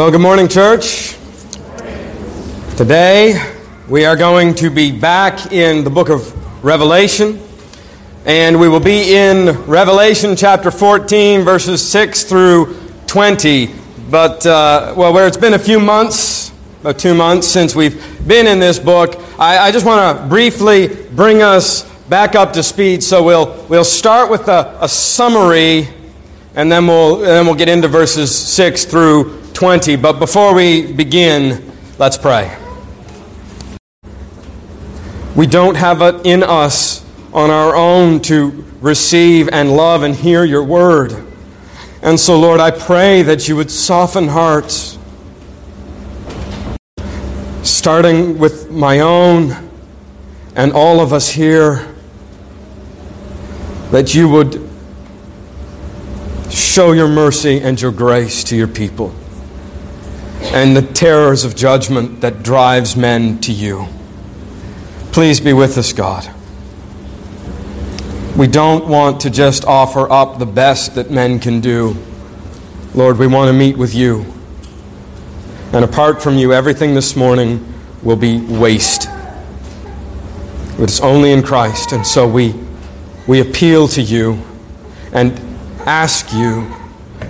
Well, good morning, church. Today we are going to be back in the book of Revelation, and we will be in Revelation chapter 14, verses 6 through 20. But, uh, well, where it's been a few months, about two months since we've been in this book, I, I just want to briefly bring us back up to speed. So we'll, we'll start with a, a summary, and then we'll, and then we'll get into verses 6 through 20. But before we begin, let's pray. We don't have it in us on our own to receive and love and hear your word. And so, Lord, I pray that you would soften hearts, starting with my own and all of us here, that you would show your mercy and your grace to your people and the terrors of judgment that drives men to you. Please be with us, God. We don't want to just offer up the best that men can do. Lord, we want to meet with you. And apart from you, everything this morning will be waste. It's only in Christ. And so we, we appeal to you and ask you,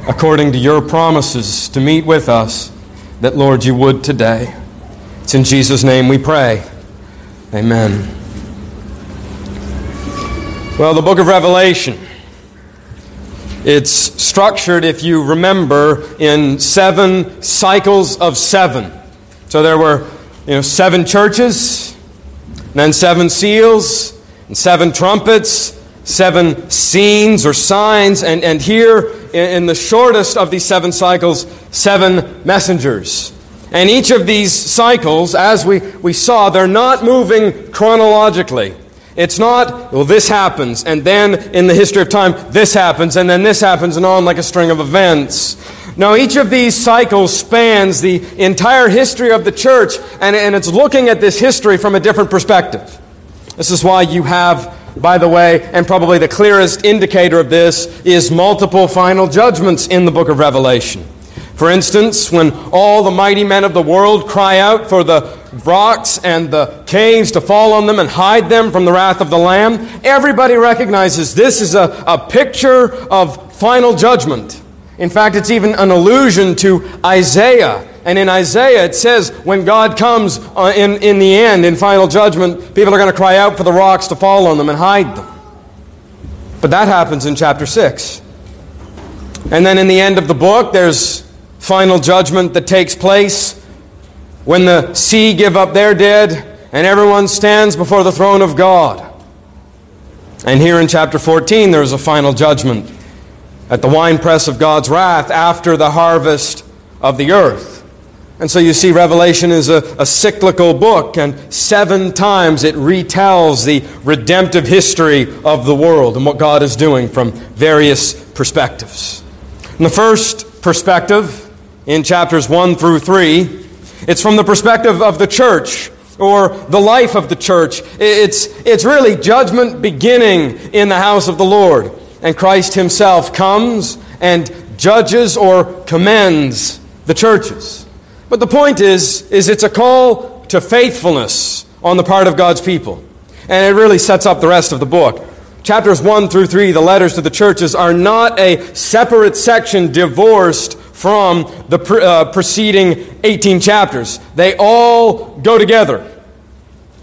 according to your promises, to meet with us that, Lord, you would today. It's in Jesus' name we pray. Amen. Well, the book of Revelation. It's structured, if you remember, in seven cycles of seven. So there were, you know, seven churches, then seven seals, and seven trumpets, seven scenes or signs, and, and here in the shortest of these seven cycles, seven messengers. And each of these cycles, as we, we saw, they're not moving chronologically. It's not, well, this happens, and then in the history of time, this happens, and then this happens, and on like a string of events. Now, each of these cycles spans the entire history of the church, and, and it's looking at this history from a different perspective. This is why you have by the way, and probably the clearest indicator of this is multiple final judgments in the book of Revelation. For instance, when all the mighty men of the world cry out for the rocks and the caves to fall on them and hide them from the wrath of the Lamb, everybody recognizes this is a, a picture of final judgment. In fact, it's even an allusion to Isaiah and in Isaiah, it says when God comes uh, in, in the end, in final judgment, people are going to cry out for the rocks to fall on them and hide them. But that happens in chapter 6. And then in the end of the book, there's final judgment that takes place when the sea give up their dead and everyone stands before the throne of God. And here in chapter 14, there's a final judgment at the winepress of God's wrath after the harvest of the earth. And so you see, Revelation is a, a, cyclical book, and seven times it retells the redemptive history of the world and what God is doing from various perspectives. The first perspective, in chapters 1 through 3, it's from the perspective of the church or the life of the church. It's, it's really judgment beginning in the house of the Lord. And Christ Himself comes and judges or commends the churches. But the point is, is it's a call to faithfulness on the part of God's people. And it really sets up the rest of the book. Chapters 1 through 3, the letters to the churches, are not a separate section divorced from the pre- uh, preceding 18 chapters. They all go together.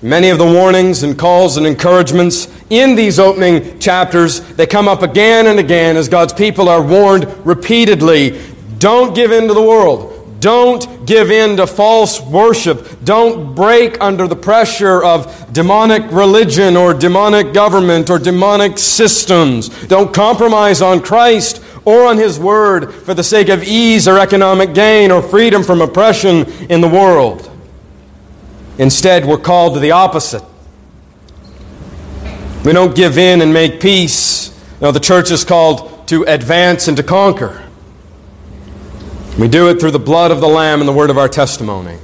Many of the warnings and calls and encouragements in these opening chapters, they come up again and again as God's people are warned repeatedly. Don't give in to the world. Don't give in to false worship. Don't break under the pressure of demonic religion or demonic government or demonic systems. Don't compromise on Christ or on His Word for the sake of ease or economic gain or freedom from oppression in the world. Instead, we're called to the opposite. We don't give in and make peace. No, the church is called to advance and to conquer. We do it through the blood of the Lamb and the word of our testimony.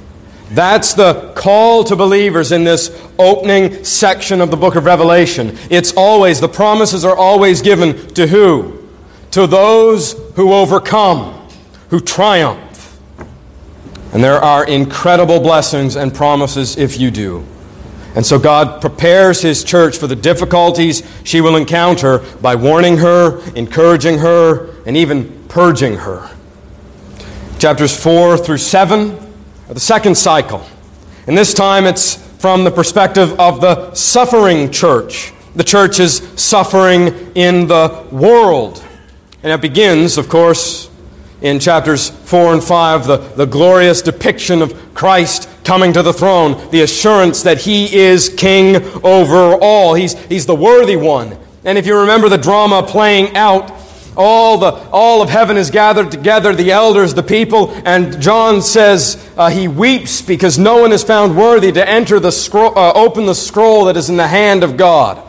That's the call to believers in this opening section of the book of Revelation. It's always, the promises are always given to who? To those who overcome, who triumph. And there are incredible blessings and promises if you do. And so God prepares His church for the difficulties she will encounter by warning her, encouraging her, and even purging her. Chapters 4 through 7 are the second cycle. And this time it's from the perspective of the suffering church. The church is suffering in the world. And it begins, of course, in chapters 4 and 5, the, the glorious depiction of Christ coming to the throne, the assurance that he is king over all. He's, he's the worthy one. And if you remember the drama playing out, all, the, all of heaven is gathered together, the elders, the people, and John says uh, he weeps because no one is found worthy to enter the scroll, uh, open the scroll that is in the hand of God.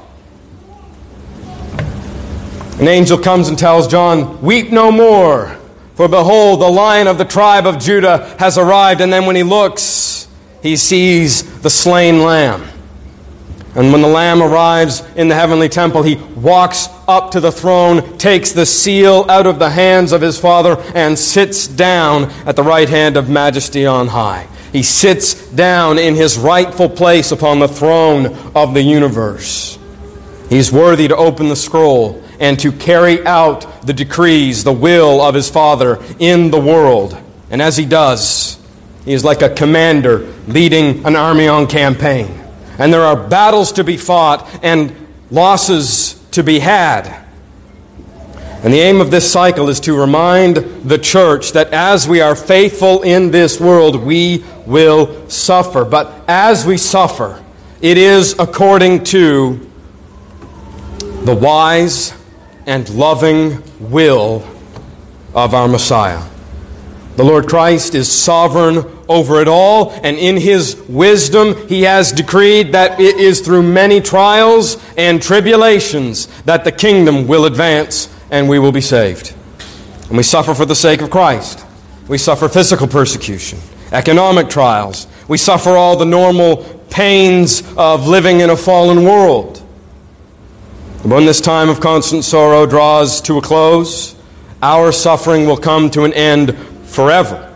An angel comes and tells John, Weep no more. For behold, the lion of the tribe of Judah has arrived. And then when he looks, he sees the slain lamb. And when the lamb arrives in the heavenly temple, he walks up to the throne, takes the seal out of the hands of his father, and sits down at the right hand of majesty on high. He sits down in his rightful place upon the throne of the universe. He's worthy to open the scroll and to carry out the decrees, the will of his Father in the world. And as he does, he is like a commander leading an army on campaign. And there are battles to be fought and losses to be had. And the aim of this cycle is to remind the church that as we are faithful in this world, we will suffer. But as we suffer, it is according to the wise and loving will of our Messiah. The Lord Christ is sovereign over it all, and in His wisdom, He has decreed that it is through many trials and tribulations that the kingdom will advance and we will be saved. And we suffer for the sake of Christ. We suffer physical persecution, economic trials. We suffer all the normal pains of living in a fallen world. When this time of constant sorrow draws to a close, our suffering will come to an end forever.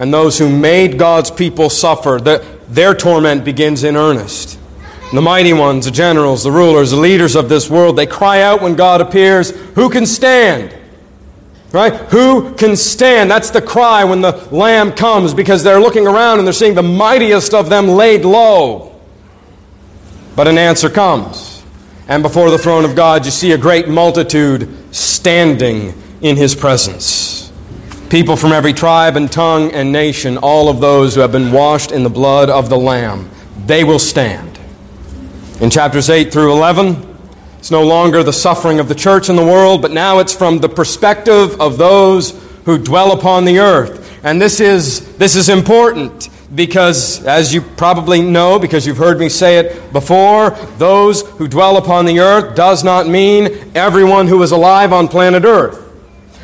And those who made God's people suffer, the, their torment begins in earnest. The mighty ones, the generals, the rulers, the leaders of this world, they cry out when God appears, Who can stand? Right? Who can stand? That's the cry when the Lamb comes because they're looking around and they're seeing the mightiest of them laid low. But an answer comes. And before the throne of God, you see a great multitude standing in his presence. People from every tribe and tongue and nation, all of those who have been washed in the blood of the Lamb, they will stand. In chapters 8 through 11, it's no longer the suffering of the church in the world, but now it's from the perspective of those who dwell upon the earth. And this is, this is important because, as you probably know, because you've heard me say it before, those who dwell upon the earth does not mean everyone who is alive on planet earth.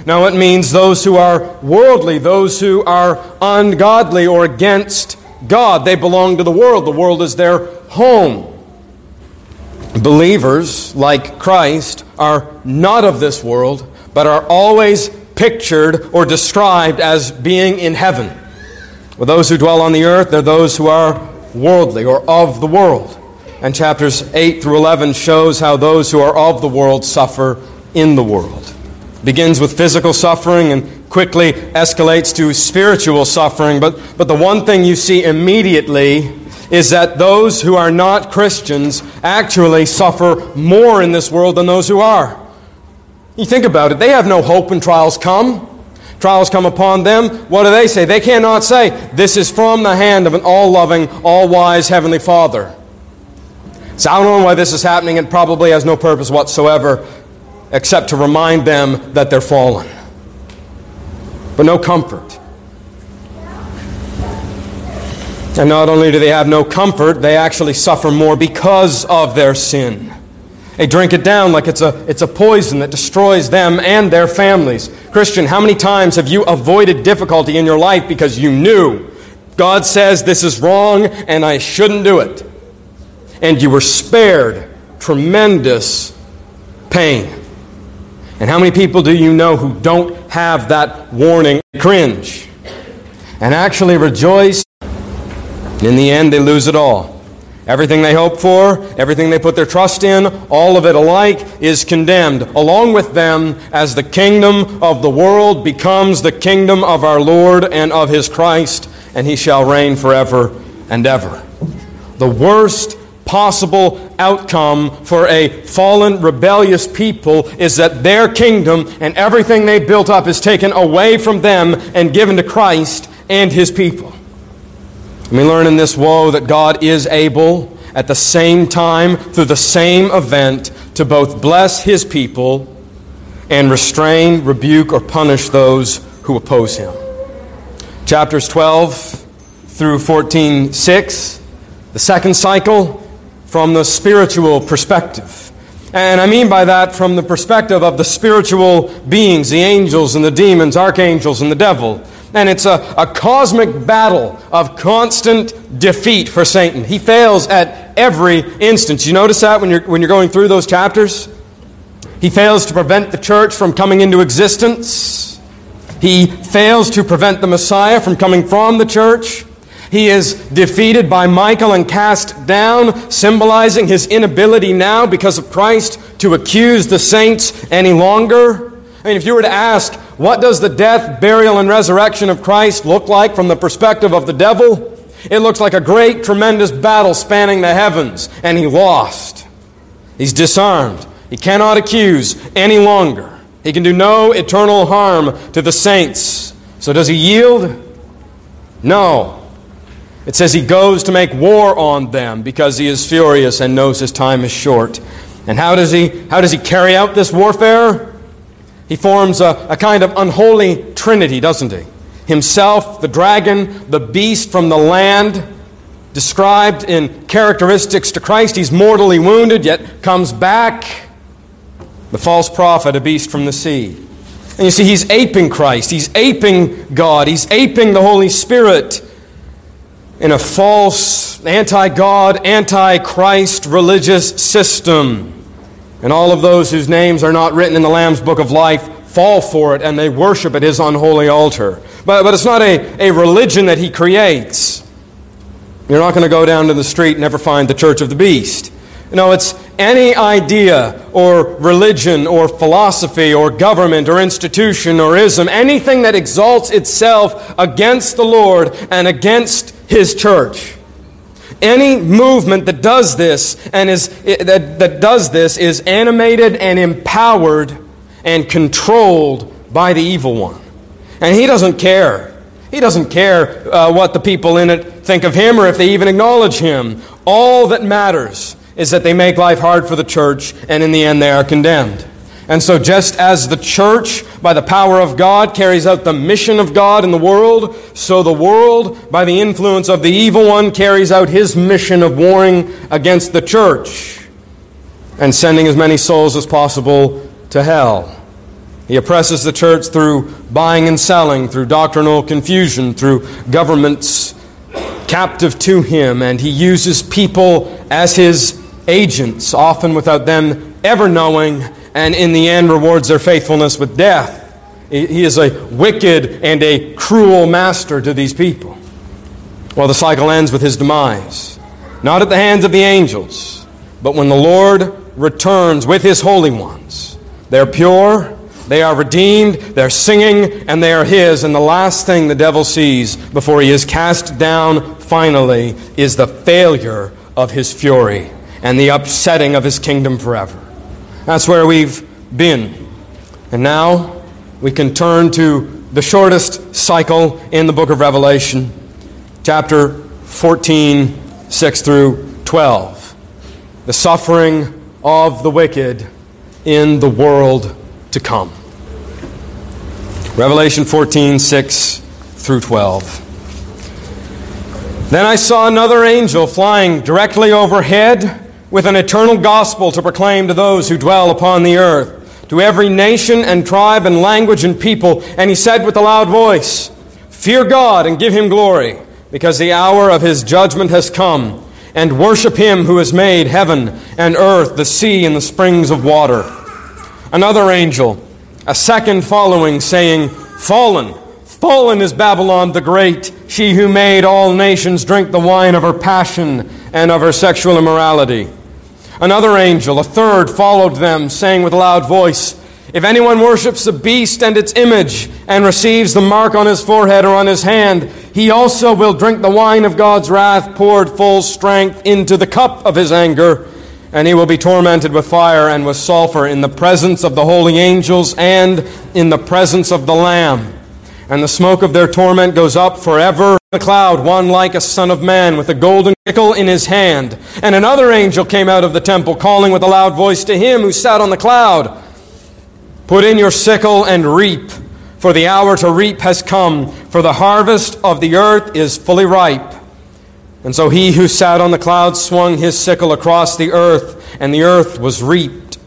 Now, it means those who are worldly, those who are ungodly or against God. They belong to the world, the world is their home. Believers, like Christ, are not of this world, but are always pictured or described as being in heaven. Well, those who dwell on the earth, they're those who are worldly or of the world. And chapters 8 through 11 shows how those who are of the world suffer in the world. Begins with physical suffering and quickly escalates to spiritual suffering. But, but the one thing you see immediately is that those who are not Christians actually suffer more in this world than those who are. You think about it, they have no hope when trials come trials come upon them, what do they say? They cannot say, This is from the hand of an all loving, all wise Heavenly Father. So I don't know why this is happening. It probably has no purpose whatsoever except to remind them that they're fallen. But no comfort. And not only do they have no comfort, they actually suffer more because of their sin. They drink it down like it's a, it's a poison that destroys them and their families. Christian, how many times have you avoided difficulty in your life because you knew God says this is wrong and I shouldn't do it? And you were spared tremendous pain. And how many people do you know who don't have that warning? Cringe. and actually rejoice. In the end, they lose it all. Everything they hope for, everything they put their trust in, all of it alike is condemned, along with them, as the kingdom of the world becomes the kingdom of our Lord and of his Christ, and he shall reign forever and ever. The worst possible outcome for a fallen, rebellious people is that their kingdom and everything they built up is taken away from them and given to Christ and his people. We learn in this woe that God is able at the same time, through the same event, to both bless his people and restrain, rebuke, or punish those who oppose him. Chapters 12 through 14, 6, the second cycle from the spiritual perspective. And I mean by that from the perspective of the spiritual beings, the angels and the demons, archangels and the devil. And it's a, a cosmic battle of constant defeat for Satan. He fails at every instance. You notice that when you're, when you're going through those chapters? He fails to prevent the church from coming into existence. He fails to prevent the Messiah from coming from the church. He is defeated by Michael and cast down, symbolizing his inability now, because of Christ, to accuse the saints any longer. I mean, if you were to ask, what does the death, burial, and resurrection of Christ look like from the perspective of the devil? It looks like a great, tremendous battle spanning the heavens, and he lost. He's disarmed. He cannot accuse any longer. He can do no eternal harm to the saints. So does he yield? No. It says he goes to make war on them because he is furious and knows his time is short. And how does he, how does he carry out this warfare? He forms a, a kind of unholy trinity, doesn't he? Himself, the dragon, the beast from the land, described in characteristics to Christ. He's mortally wounded, yet comes back. The false prophet, a beast from the sea. And you see, he's aping Christ. He's aping God. He's aping the Holy Spirit in a false, anti God, anti Christ religious system. And all of those whose names are not written in the Lamb's book of life fall for it and they worship at his unholy altar. But, but it's not a, a religion that he creates. You're not going to go down to the street and never find the Church of the Beast. No, it's any idea or religion or philosophy or government or institution or ism, anything that exalts itself against the Lord and against his church. Any movement that does this and is that, that does this is animated and empowered and controlled by the evil one. And he doesn't care. He doesn't care uh, what the people in it think of him or if they even acknowledge him. All that matters is that they make life hard for the church, and in the end, they are condemned. And so, just as the church, by the power of God, carries out the mission of God in the world, so the world, by the influence of the evil one, carries out his mission of warring against the church and sending as many souls as possible to hell. He oppresses the church through buying and selling, through doctrinal confusion, through governments captive to him, and he uses people as his agents, often without them ever knowing, and in the end rewards their faithfulness with death. He is a wicked and a cruel master to these people. Well, the cycle ends with his demise. Not at the hands of the angels, but when the Lord returns with his holy ones. They're pure, they are redeemed, they're singing, and they are his. And the last thing the devil sees before he is cast down finally is the failure of his fury and the upsetting of his kingdom forever. That's where we've been. And now we can turn to the shortest cycle in the book of Revelation, chapter 14, 6 through 12. The suffering of the wicked in the world to come. Revelation 14, 6 through 12. Then I saw another angel flying directly overhead with an eternal gospel to proclaim to those who dwell upon the earth, to every nation and tribe and language and people. And he said with a loud voice, Fear God and give him glory, because the hour of his judgment has come, and worship him who has made heaven and earth, the sea, and the springs of water. Another angel, a second following, saying, Fallen Fallen is Babylon the Great, she who made all nations drink the wine of her passion and of her sexual immorality. Another angel, a third, followed them, saying with a loud voice, If anyone worships the beast and its image, and receives the mark on his forehead or on his hand, he also will drink the wine of God's wrath poured full strength into the cup of his anger, and he will be tormented with fire and with sulfur in the presence of the holy angels and in the presence of the Lamb and the smoke of their torment goes up forever. The cloud, one like a son of man, with a golden sickle in his hand. And another angel came out of the temple, calling with a loud voice to him who sat on the cloud Put in your sickle and reap, for the hour to reap has come, for the harvest of the earth is fully ripe. And so he who sat on the cloud swung his sickle across the earth, and the earth was reaped.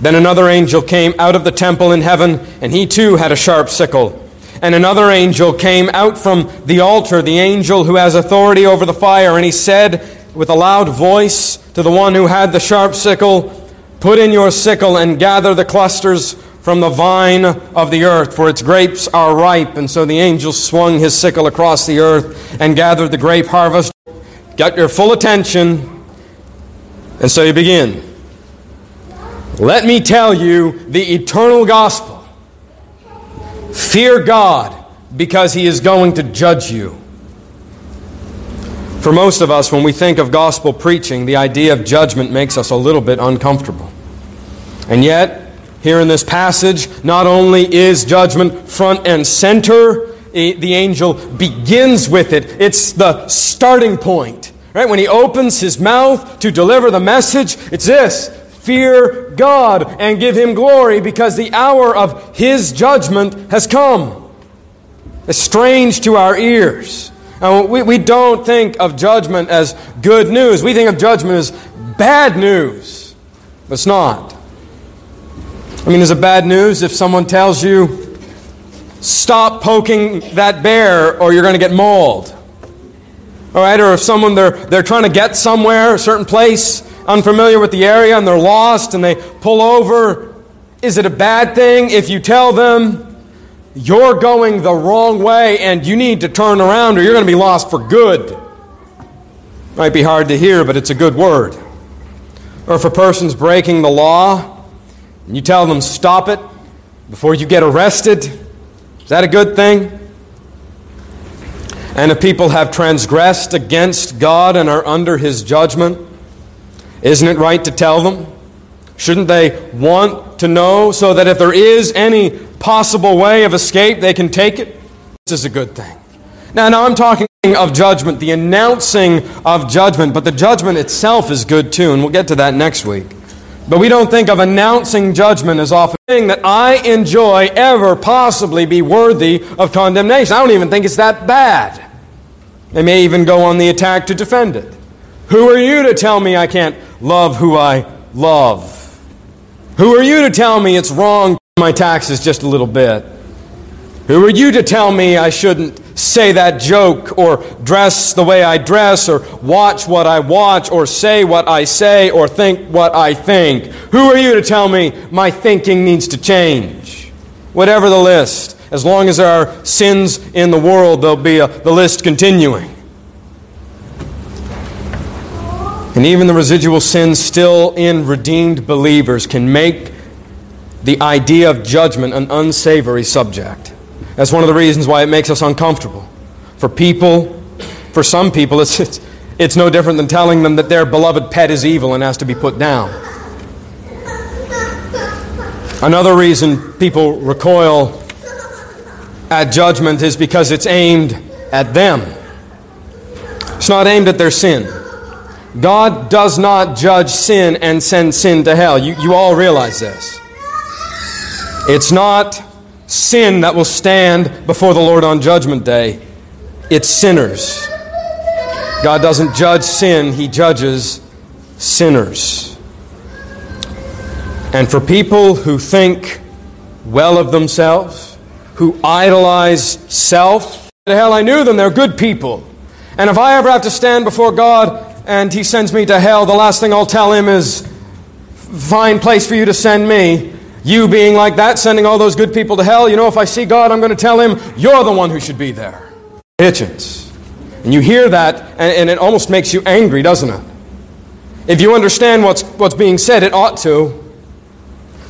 Then another angel came out of the temple in heaven, and he too had a sharp sickle. And another angel came out from the altar, the angel who has authority over the fire, and he said with a loud voice to the one who had the sharp sickle, Put in your sickle and gather the clusters from the vine of the earth, for its grapes are ripe. And so the angel swung his sickle across the earth and gathered the grape harvest. Got your full attention. And so you begin. Let me tell you the eternal gospel Fear God because He is going to judge you. For most of us, when we think of gospel preaching, the idea of judgment makes us a little bit uncomfortable. And yet, here in this passage, not only is judgment front and center, eh, the angel begins with it. It's the starting point. Right? When he opens his mouth to deliver the message, it's this Fear God and give Him glory because the hour of His judgment has come. It's strange to our ears. And we, we don't think of judgment as good news. We think of judgment as bad news. But it's not. I mean, is it bad news if someone tells you, stop poking that bear or you're going to get mauled? All right, or if someone they're, they're trying to get somewhere, a certain place, unfamiliar with the area and they're lost and they pull over, is it a bad thing if you tell them you're going the wrong way and you need to turn around or you're going to be lost for good? Might be hard to hear, but it's a good word. Or if a person's breaking the law and you tell them stop it before you get arrested, is that a good thing? And if people have transgressed against God and are under his judgment, isn't it right to tell them? Shouldn't they want to know so that if there is any possible way of escape, they can take it? This is a good thing. Now, now I'm talking of judgment, the announcing of judgment, but the judgment itself is good too, and we'll get to that next week. But we don't think of announcing judgment as often thing that I enjoy ever possibly be worthy of condemnation. I don't even think it's that bad. They may even go on the attack to defend it. Who are you to tell me I can't love who I love? Who are you to tell me it's wrong to pay my taxes just a little bit? Who are you to tell me I shouldn't say that joke or dress the way I dress or watch what I watch or say what I say or think what I think? Who are you to tell me my thinking needs to change? Whatever the list, as long as there are sins in the world, there'll be a, the list continuing. And even the residual sins still in redeemed believers can make the idea of judgment an unsavory subject. That's one of the reasons why it makes us uncomfortable. For people, for some people, it's, it's, it's no different than telling them that their beloved pet is evil and has to be put down. Another reason people recoil at judgment is because it's aimed at them. It's not aimed at their sin. God does not judge sin and send sin to hell. You, you all realize this. It's not sin that will stand before the Lord on Judgment Day, it's sinners. God doesn't judge sin, He judges sinners. And for people who think well of themselves, who idolize self, the hell, I knew them, they're good people. And if I ever have to stand before God and he sends me to hell, the last thing I'll tell him is, fine place for you to send me. You being like that, sending all those good people to hell, you know, if I see God, I'm going to tell him, you're the one who should be there. Hitchens. And you hear that, and, and it almost makes you angry, doesn't it? If you understand what's, what's being said, it ought to.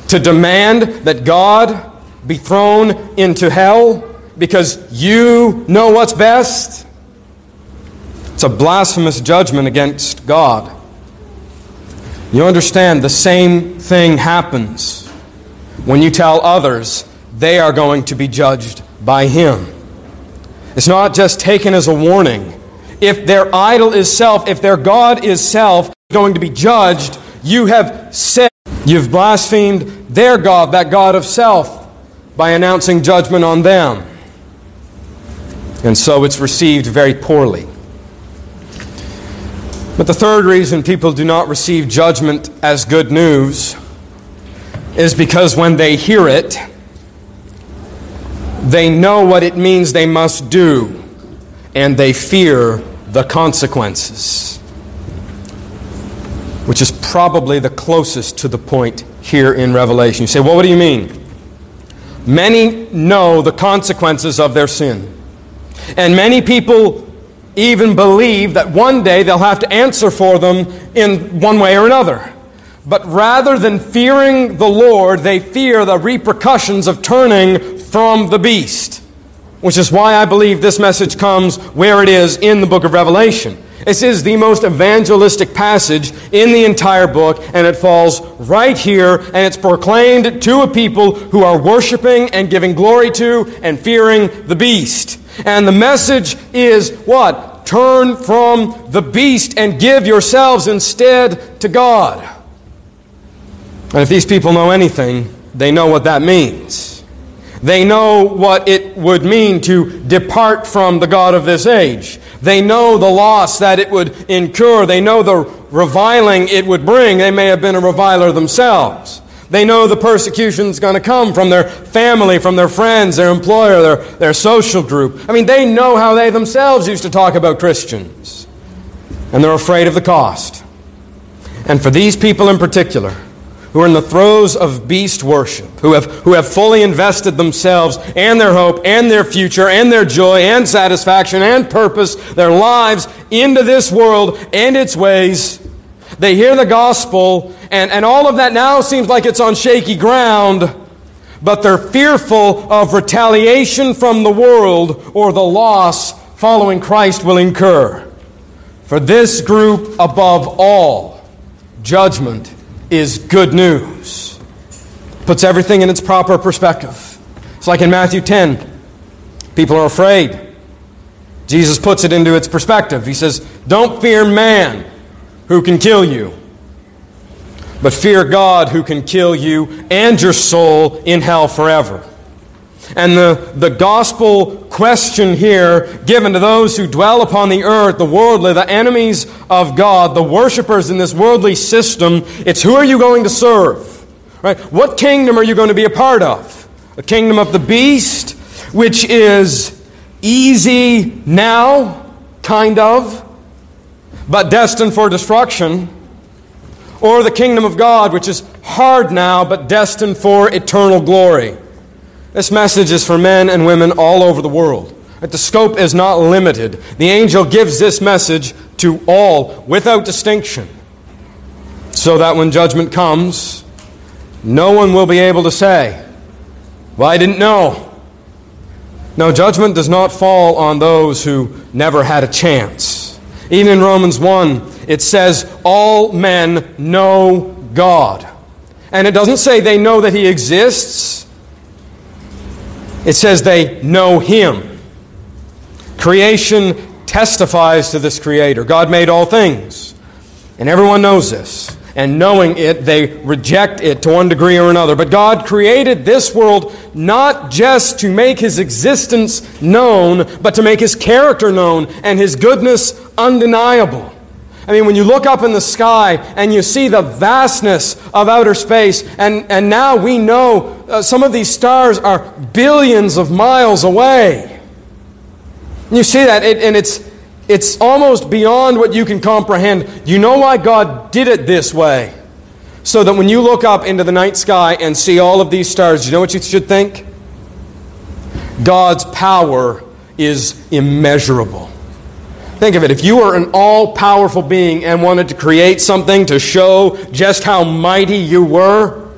To demand that God be thrown into hell because you know what's best. It's a blasphemous judgment against God. You understand the same thing happens when you tell others they are going to be judged by Him. It's not just taken as a warning. If their idol is self, if their God is self, going to be judged, you have said, you've blasphemed their God, that God of self, by announcing judgment on them. And so it's received very poorly. But the third reason people do not receive judgment as good news is because when they hear it, they know what it means they must do, and they fear the consequences. Which is probably the closest to the point here in Revelation. You say, well, what do you mean? Many know the consequences of their sin. And many people even believe that one day they'll have to answer for them in one way or another. But rather than fearing the Lord, they fear the repercussions of turning from the beast. Which is why I believe this message comes where it is in the book of Revelation. This is the most evangelistic passage in the entire book, and it falls right here, and it's proclaimed to a people who are worshiping and giving glory to and fearing the beast. And the message is what? Turn from the beast and give yourselves instead to God. And if these people know anything, they know what that means. They know what it would mean to depart from the God of this age. They know the loss that it would incur. They know the reviling it would bring. They may have been a reviler themselves. They know the persecution is going to come from their family, from their friends, their employer, their, their social group. I mean, they know how they themselves used to talk about Christians. And they're afraid of the cost. And for these people in particular, who are in the throes of beast worship, who have, who have fully invested themselves and their hope and their future and their joy and satisfaction and purpose, their lives into this world and its ways. They hear the gospel and, and all of that now seems like it's on shaky ground, but they're fearful of retaliation from the world or the loss following Christ will incur. For this group, above all, judgment is good news. Puts everything in its proper perspective. It's like in Matthew 10. People are afraid. Jesus puts it into its perspective. He says, Don't fear man who can kill you but fear God who can kill you and your soul in hell forever. And the, the gospel question here, given to those who dwell upon the earth, the worldly, the enemies of God, the worshippers in this worldly system, it's who are you going to serve? Right? What kingdom are you going to be a part of? A kingdom of the beast, which is easy now, kind of, but destined for destruction or the kingdom of God, which is hard now but destined for eternal glory. This message is for men and women all over the world. The scope is not limited. The angel gives this message to all without distinction, so that when judgment comes, no one will be able to say, Well, I didn't know. No, judgment does not fall on those who never had a chance. Even in Romans 1, it says, All men know God. And it doesn't say they know that He exists, it says they know Him. Creation testifies to this Creator. God made all things. And everyone knows this. And knowing it, they reject it to one degree or another. But God created this world not just to make His existence known, but to make His character known and His goodness undeniable. I mean, when you look up in the sky and you see the vastness of outer space, and, and now we know uh, some of these stars are billions of miles away. You see that, it, and it's, it's almost beyond what you can comprehend. You know why God did it this way? So that when you look up into the night sky and see all of these stars, you know what you should think? God's power is immeasurable. Think of it. If you were an all powerful being and wanted to create something to show just how mighty you were,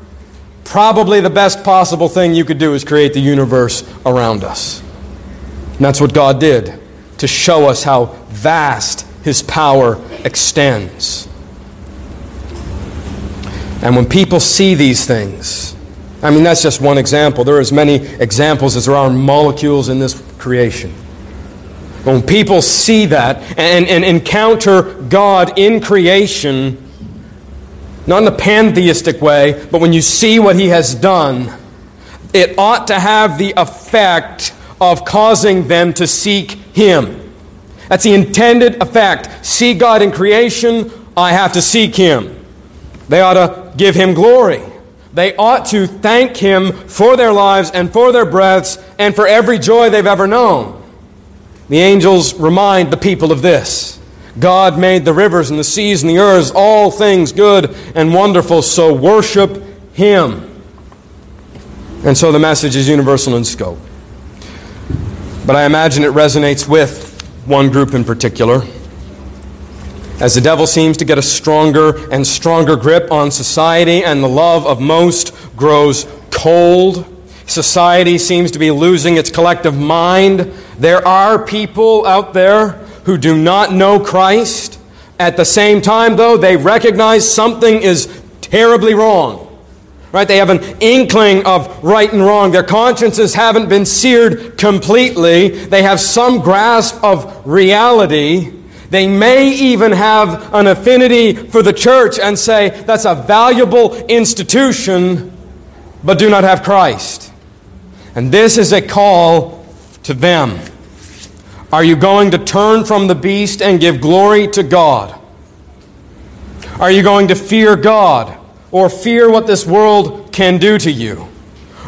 probably the best possible thing you could do is create the universe around us. And that's what God did to show us how vast His power extends. And when people see these things, I mean, that's just one example. There are as many examples as there are molecules in this creation. When people see that and, and encounter God in creation, not in a pantheistic way, but when you see what He has done, it ought to have the effect of causing them to seek Him. That's the intended effect. See God in creation, I have to seek Him. They ought to give Him glory. They ought to thank Him for their lives and for their breaths and for every joy they've ever known. The angels remind the people of this. God made the rivers and the seas and the earths, all things good and wonderful, so worship Him. And so the message is universal in scope. But I imagine it resonates with one group in particular. As the devil seems to get a stronger and stronger grip on society, and the love of most grows cold, society seems to be losing its collective mind. There are people out there who do not know Christ. At the same time, though, they recognize something is terribly wrong. Right? They have an inkling of right and wrong. Their consciences haven't been seared completely. They have some grasp of reality. They may even have an affinity for the church and say that's a valuable institution, but do not have Christ. And this is a call to them. Are you going to turn from the beast and give glory to God? Are you going to fear God or fear what this world can do to you?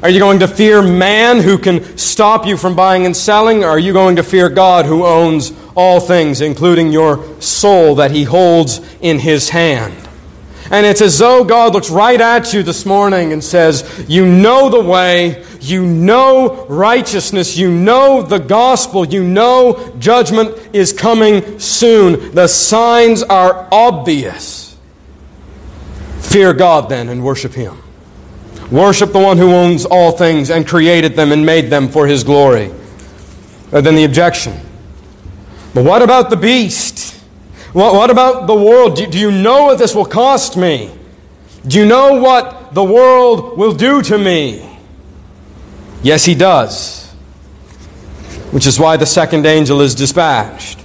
Are you going to fear man who can stop you from buying and selling? Or are you going to fear God who owns all things, including your soul that he holds in his hand? And it's as though God looks right at you this morning and says, You know the way, you know righteousness, you know the gospel, you know judgment is coming soon. The signs are obvious. Fear God then and worship Him. Worship the one who owns all things and created them and made them for his glory. And then the objection. But what about the beast? What, what about the world? Do, do you know what this will cost me? Do you know what the world will do to me? Yes, he does. Which is why the second angel is dispatched.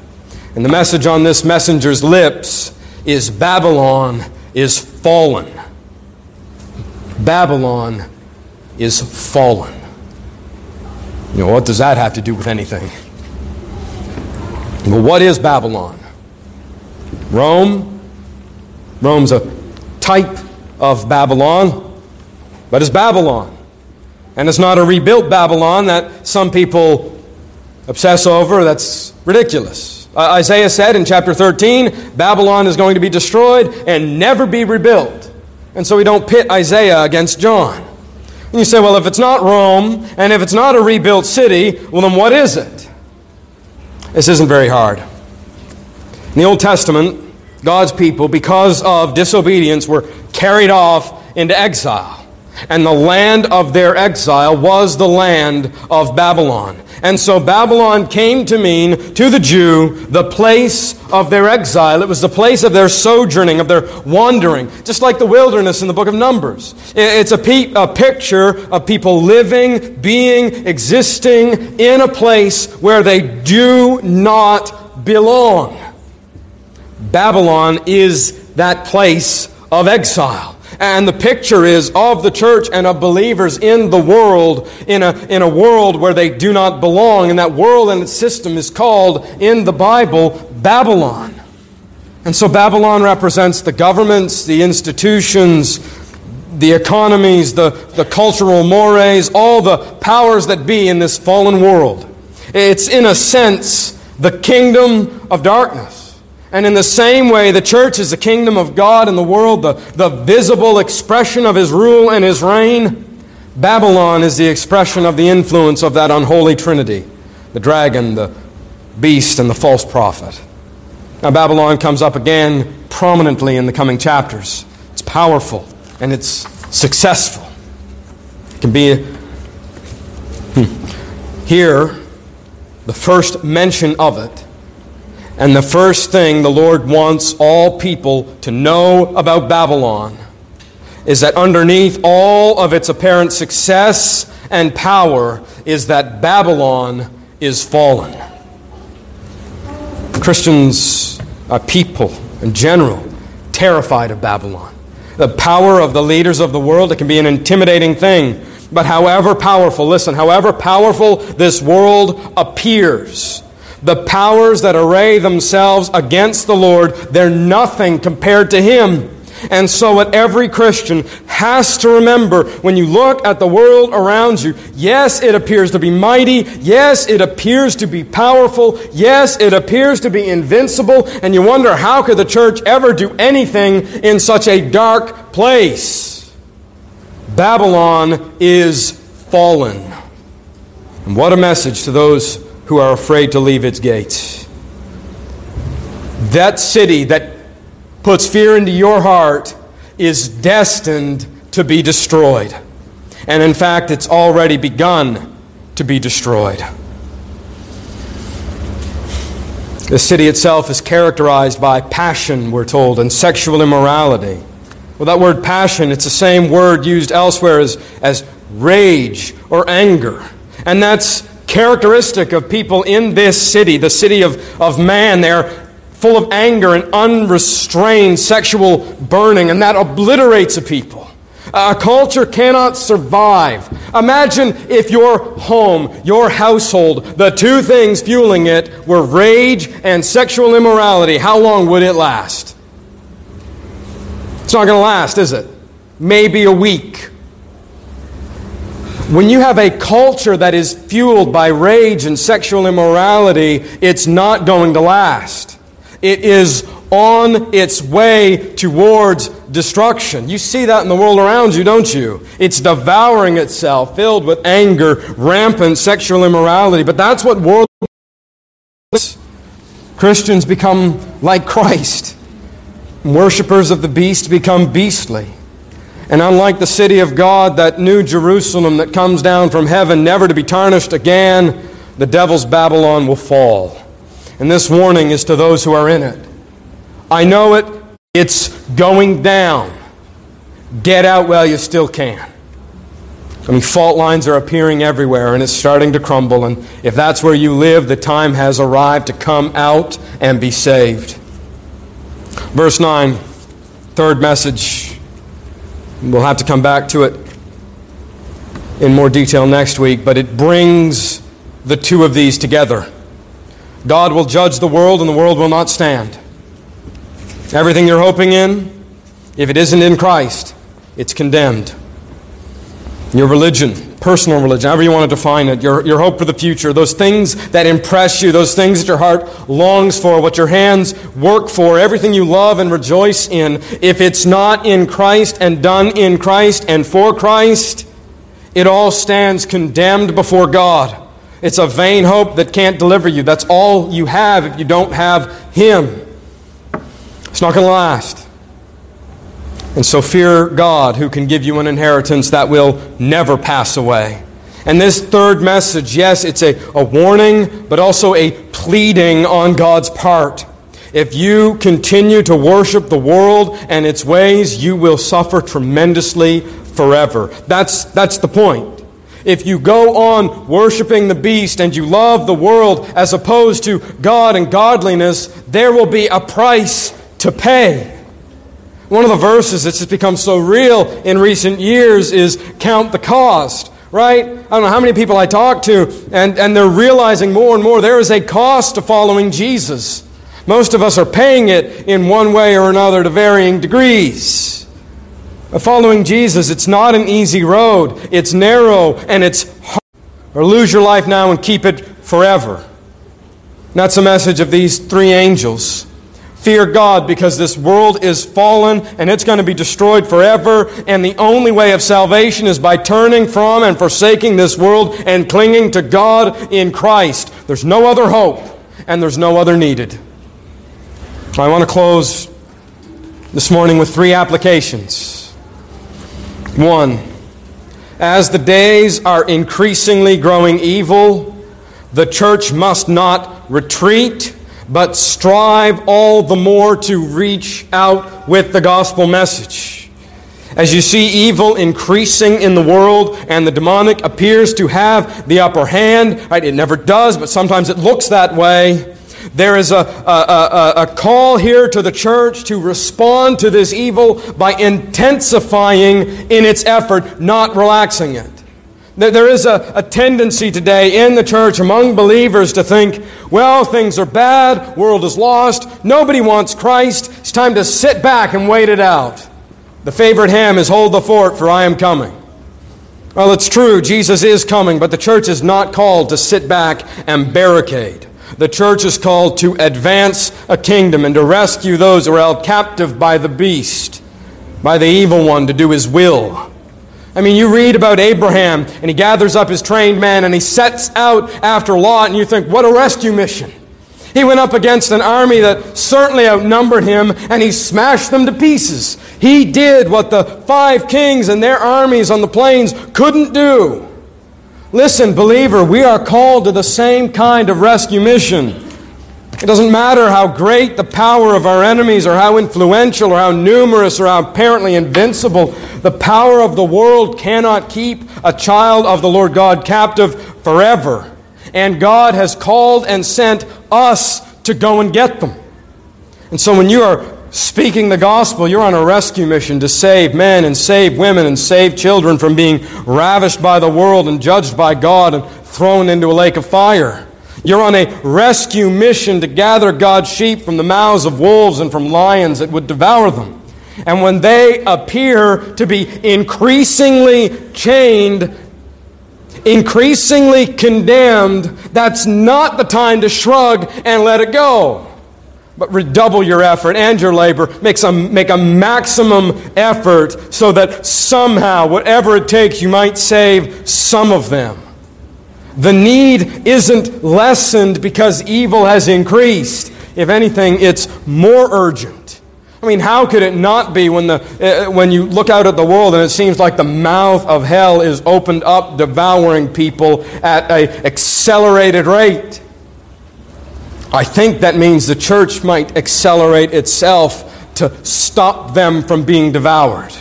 And the message on this messenger's lips is Babylon is fallen. Babylon is fallen. You know, what does that have to do with anything? Well, what is Babylon? Rome. Rome's a type of Babylon, but it's Babylon. And it's not a rebuilt Babylon that some people obsess over. That's ridiculous. Uh, Isaiah said in chapter 13 Babylon is going to be destroyed and never be rebuilt. And so we don't pit Isaiah against John. And you say, well, if it's not Rome and if it's not a rebuilt city, well, then what is it? This isn't very hard. In the Old Testament, God's people, because of disobedience, were carried off into exile. And the land of their exile was the land of Babylon. And so Babylon came to mean to the Jew the place of their exile. It was the place of their sojourning, of their wandering, just like the wilderness in the book of Numbers. It's a, pe- a picture of people living, being, existing in a place where they do not belong. Babylon is that place of exile. And the picture is of the church and of believers in the world, in a, in a world where they do not belong. And that world and its system is called in the Bible Babylon. And so Babylon represents the governments, the institutions, the economies, the, the cultural mores, all the powers that be in this fallen world. It's, in a sense, the kingdom of darkness. And in the same way, the church is the kingdom of God in the world, the, the visible expression of his rule and his reign. Babylon is the expression of the influence of that unholy trinity the dragon, the beast, and the false prophet. Now, Babylon comes up again prominently in the coming chapters. It's powerful and it's successful. It can be hmm, here the first mention of it. And the first thing the Lord wants all people to know about Babylon is that underneath all of its apparent success and power is that Babylon is fallen. Christians, are people in general, terrified of Babylon. The power of the leaders of the world, it can be an intimidating thing. But however powerful, listen, however powerful this world appears, the powers that array themselves against the Lord, they're nothing compared to Him. And so, what every Christian has to remember when you look at the world around you, yes, it appears to be mighty. Yes, it appears to be powerful. Yes, it appears to be invincible. And you wonder, how could the church ever do anything in such a dark place? Babylon is fallen. And what a message to those who are afraid to leave its gates. That city that puts fear into your heart is destined to be destroyed. And in fact, it's already begun to be destroyed. The city itself is characterized by passion, we're told, and sexual immorality. Well, that word passion, it's the same word used elsewhere as, as rage or anger. And that's characteristic of people in this city, the city of, of man. They're full of anger and unrestrained sexual burning, and that obliterates a people. A culture cannot survive. Imagine if your home, your household, the two things fueling it were rage and sexual immorality. How long would it last? It's not going to last, is it? Maybe a week. When you have a culture that is fueled by rage and sexual immorality, it's not going to last. It is on its way towards destruction. You see that in the world around you, don't you? It's devouring itself, filled with anger, rampant sexual immorality. But that's what world Christians become like Christ. Worshippers of the beast become beastly. And unlike the city of God, that new Jerusalem that comes down from heaven, never to be tarnished again, the devil's Babylon will fall. And this warning is to those who are in it. I know it, it's going down. Get out while you still can. I mean, fault lines are appearing everywhere and it's starting to crumble. And if that's where you live, the time has arrived to come out and be saved. Verse 9, third message. We'll have to come back to it in more detail next week, but it brings the two of these together. God will judge the world and the world will not stand. Everything you're hoping in, if it isn't in Christ, it's condemned. Your religion, personal religion, however you want to define it, your, your hope for the future, those things that impress you, those things that your heart longs for, what your hands work for, everything you love and rejoice in, if it's not in Christ and done in Christ and for Christ, it all stands condemned before God. It's a vain hope that can't deliver you. That's all you have if you don't have Him. It's not going to last. And so fear God who can give you an inheritance that will never pass away. And this third message, yes, it's a, a warning, but also a pleading on God's part. If you continue to worship the world and its ways, you will suffer tremendously forever. That's, that's the point. If you go on worshiping the beast and you love the world as opposed to God and godliness, there will be a price to pay. One of the verses that's just become so real in recent years is count the cost, right? I don't know how many people I talk to, and, and they're realizing more and more there is a cost to following Jesus. Most of us are paying it in one way or another to varying degrees. Following Jesus, it's not an easy road. It's narrow and it's hard. Or lose your life now and keep it forever. that's the message of these three angels. Fear God because this world is fallen and it's going to be destroyed forever. And the only way of salvation is by turning from and forsaking this world and clinging to God in Christ. There's no other hope and there's no other needed. I want to close this morning with three applications. One, as the days are increasingly growing evil, the church must not retreat but strive all the more to reach out with the gospel message. As you see evil increasing in the world and the demonic appears to have the upper hand, right? It never does, but sometimes it looks that way. There is a, a, a, a call here to the church to respond to this evil by intensifying in its effort, not relaxing it. There is a, a, tendency today in the church among believers to think, well, things are bad, world is lost, nobody wants Christ, it's time to sit back and wait it out. The favorite hymn is Hold the Fort, for I am coming. Well, it's true, Jesus is coming, but the church is not called to sit back and barricade. The church is called to advance a kingdom and to rescue those who are held captive by the beast, by the evil one, to do his will. I mean, you read about Abraham, and he gathers up his trained men, and he sets out after Lot, and you think, what a rescue mission. He went up against an army that certainly outnumbered him, and he smashed them to pieces. He did what the five kings and their armies on the plains couldn't do. Listen, believer, we are called to the same kind of rescue mission. It doesn't matter how great the power of our enemies, or how influential, or how numerous, or how apparently invincible. The power of the world cannot keep a child of the Lord God captive forever. And God has called and sent us to go and get them. And so when you are speaking the gospel, you're on a rescue mission to save men and save women and save children from being ravished by the world and judged by God and thrown into a lake of fire. You're on a rescue mission to gather God's sheep from the mouths of wolves and from lions that would devour them. And when they appear to be increasingly chained, increasingly condemned, that's not the time to shrug and let it go. But redouble your effort and your labor. Make, some, make a maximum effort so that somehow, whatever it takes, you might save some of them. The need isn't lessened because evil has increased. If anything, it's more urgent. I mean, how could it not be when, the, uh, when you look out at the world and it seems like the mouth of hell is opened up, devouring people at an accelerated rate? I think that means the church might accelerate itself to stop them from being devoured.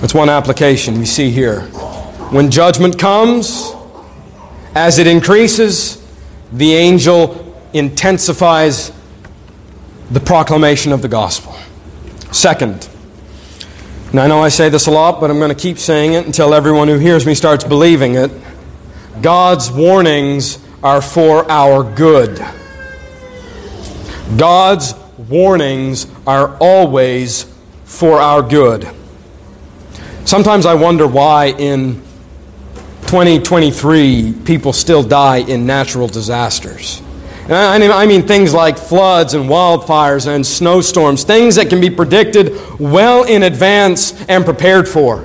That's one application we see here. When judgment comes, as it increases, the angel intensifies the proclamation of the gospel. Second, and I know I say this a lot, but I'm going to keep saying it until everyone who hears me starts believing it. God's warnings are for our good. God's warnings are always for our good. Sometimes I wonder why, in 2023, people still die in natural disasters. And I mean things like floods and wildfires and snowstorms, things that can be predicted well in advance and prepared for.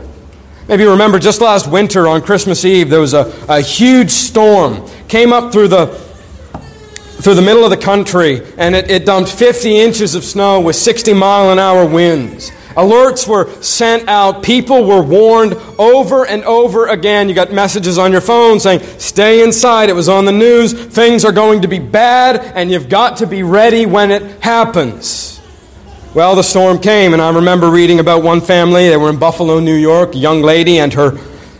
Maybe you remember just last winter on Christmas Eve, there was a, a huge storm, came up through the, through the middle of the country, and it, it dumped 50 inches of snow with 60 mile an hour winds. Alerts were sent out. People were warned over and over again. You got messages on your phone saying, stay inside. It was on the news. Things are going to be bad, and you've got to be ready when it happens. Well, the storm came, and I remember reading about one family. They were in Buffalo, New York, a young lady and her,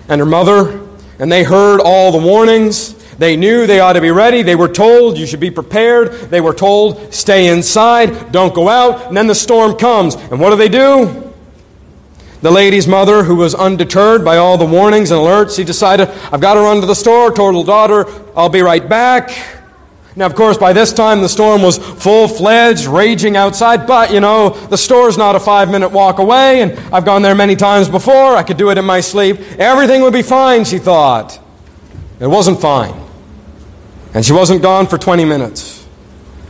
and her mother, and they heard all the warnings. They knew they ought to be ready. They were told you should be prepared. They were told stay inside, don't go out. And then the storm comes. And what do they do? The lady's mother, who was undeterred by all the warnings and alerts, she decided, I've got to run to the store, her daughter, I'll be right back. Now, of course, by this time the storm was full fledged, raging outside, but you know, the store's not a five minute walk away, and I've gone there many times before. I could do it in my sleep. Everything would be fine, she thought. It wasn't fine. And she wasn't gone for 20 minutes.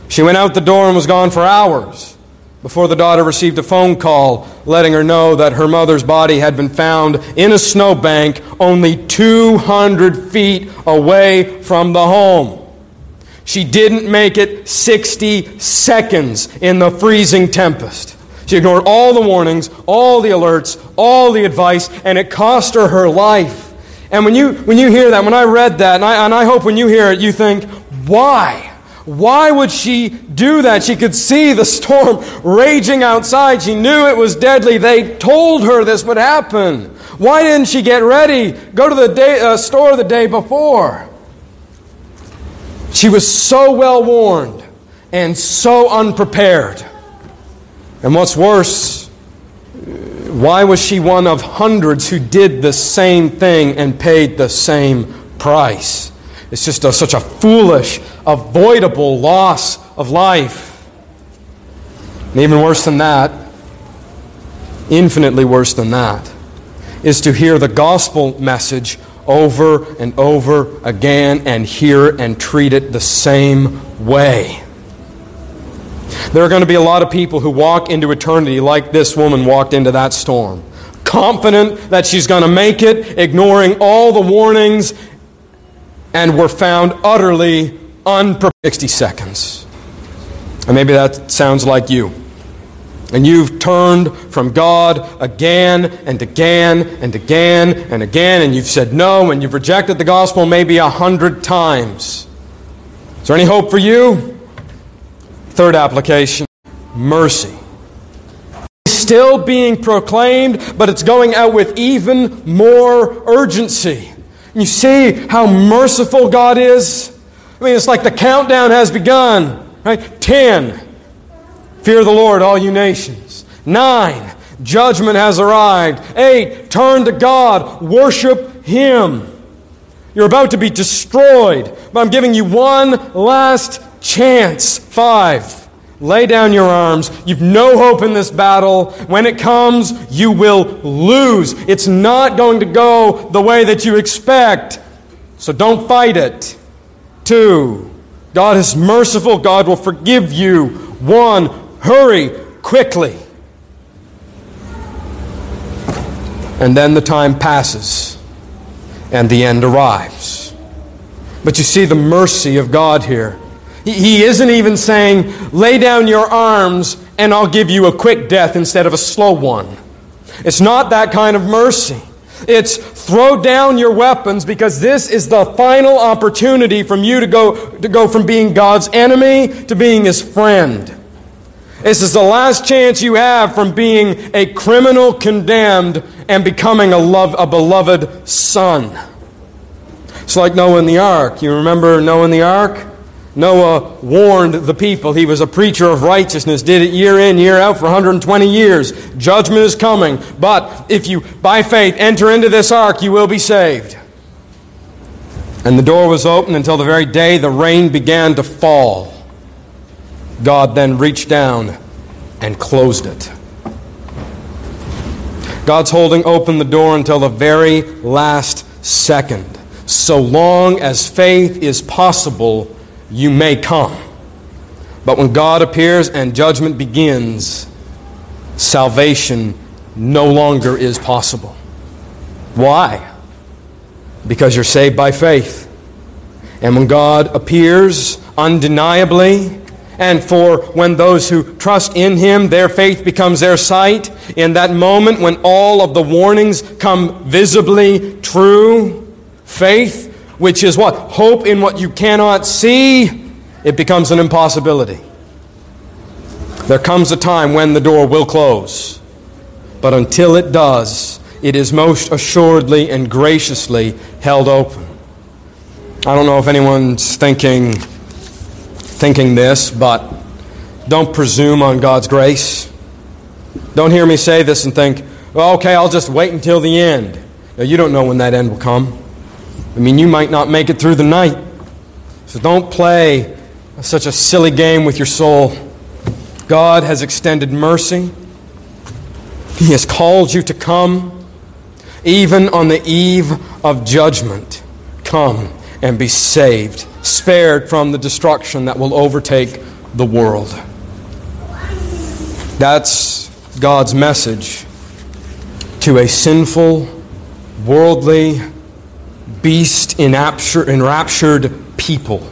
She went out the door and was gone for hours before the daughter received a phone call letting her know that her mother's body had been found in a snowbank only 200 feet away from the home. She didn't make it 60 seconds in the freezing tempest. She ignored all the warnings, all the alerts, all the advice, and it cost her her life. And when you, when you hear that, when I read that, and I, and I hope when you hear it, you think, why? Why would she do that? She could see the storm raging outside. She knew it was deadly. They told her this would happen. Why didn't she get ready? Go to the day, uh, store the day before. She was so well warned and so unprepared. And what's worse, why was she one of hundreds who did the same thing and paid the same price? It's just a, such a foolish, avoidable loss of life. And even worse than that, infinitely worse than that, is to hear the gospel message over and over again and hear and treat it the same way. There are going to be a lot of people who walk into eternity like this woman walked into that storm. Confident that she's going to make it, ignoring all the warnings and were found utterly unprepared. 60 seconds. And maybe that sounds like you. And you've turned from God again and again and again and again, and you've said no, and you've rejected the gospel maybe a hundred times. Is there any hope for you? Third application mercy. Still being proclaimed, but it's going out with even more urgency. You see how merciful God is? I mean, it's like the countdown has begun, right? Ten, fear the Lord, all you nations. Nine, judgment has arrived. Eight, turn to God, worship Him. You're about to be destroyed, but I'm giving you one last chance. Five, Lay down your arms. You've no hope in this battle. When it comes, you will lose. It's not going to go the way that you expect. So don't fight it. Two, God is merciful. God will forgive you. One, hurry quickly. And then the time passes and the end arrives. But you see the mercy of God here. He isn't even saying, lay down your arms and I'll give you a quick death instead of a slow one. It's not that kind of mercy. It's throw down your weapons because this is the final opportunity from you to go, to go from being God's enemy to being his friend. This is the last chance you have from being a criminal condemned and becoming a, love, a beloved son. It's like Noah in the ark. You remember Noah in the ark? Noah warned the people. He was a preacher of righteousness, did it year in, year out for 120 years. Judgment is coming. But if you, by faith, enter into this ark, you will be saved. And the door was open until the very day the rain began to fall. God then reached down and closed it. God's holding open the door until the very last second. So long as faith is possible, you may come. But when God appears and judgment begins, salvation no longer is possible. Why? Because you're saved by faith. And when God appears undeniably, and for when those who trust in Him, their faith becomes their sight, in that moment when all of the warnings come visibly true, faith which is what? Hope in what you cannot see, it becomes an impossibility. There comes a time when the door will close. But until it does, it is most assuredly and graciously held open. I don't know if anyone's thinking thinking this, but don't presume on God's grace. Don't hear me say this and think, well, okay, I'll just wait until the end. Now, you don't know when that end will come. I mean, you might not make it through the night. So don't play such a silly game with your soul. God has extended mercy. He has called you to come, even on the eve of judgment. Come and be saved, spared from the destruction that will overtake the world. That's God's message to a sinful, worldly, beast enraptured people.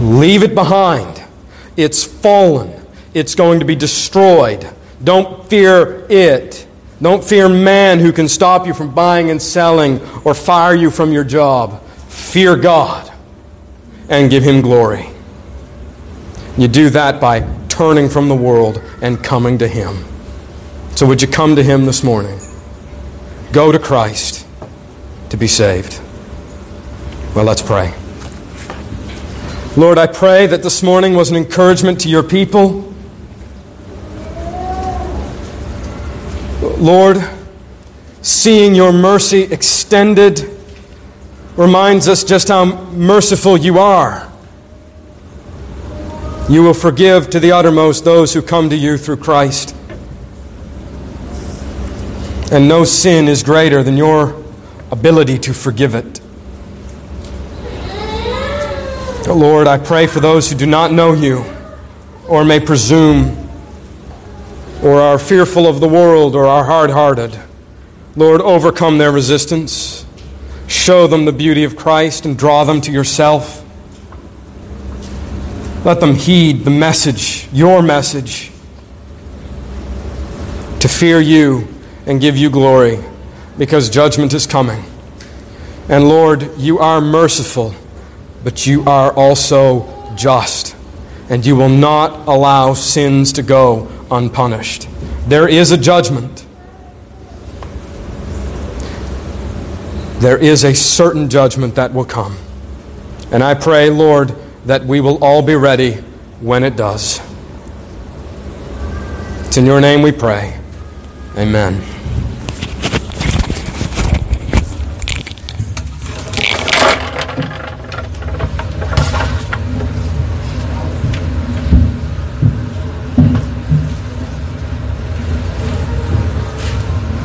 Leave it behind. It's fallen. It's going to be destroyed. Don't fear it. Don't fear man who can stop you from buying and selling or fire you from your job. Fear God and give Him glory. You do that by turning from the world and coming to Him. So, would you come to Him this morning? Go to Christ to be saved. Well, let's pray. Lord, I pray that this morning was an encouragement to your people. Lord, seeing your mercy extended reminds us just how merciful you are. You will forgive to the uttermost those who come to you through Christ. And no sin is greater than your ability to forgive it. Oh, Lord, I pray for those who do not know you or may presume or are fearful of the world or are hard hearted. Lord, overcome their resistance. Show them the beauty of Christ and draw them to yourself. Let them heed the message, your message, to fear you and give you glory because judgment is coming. And Lord, you are merciful, but you are also just. And you will not allow sins to go unpunished. There is a judgment. There is a certain judgment that will come. And I pray, Lord, that we will all be ready when it does. It's in your name we pray. Amen.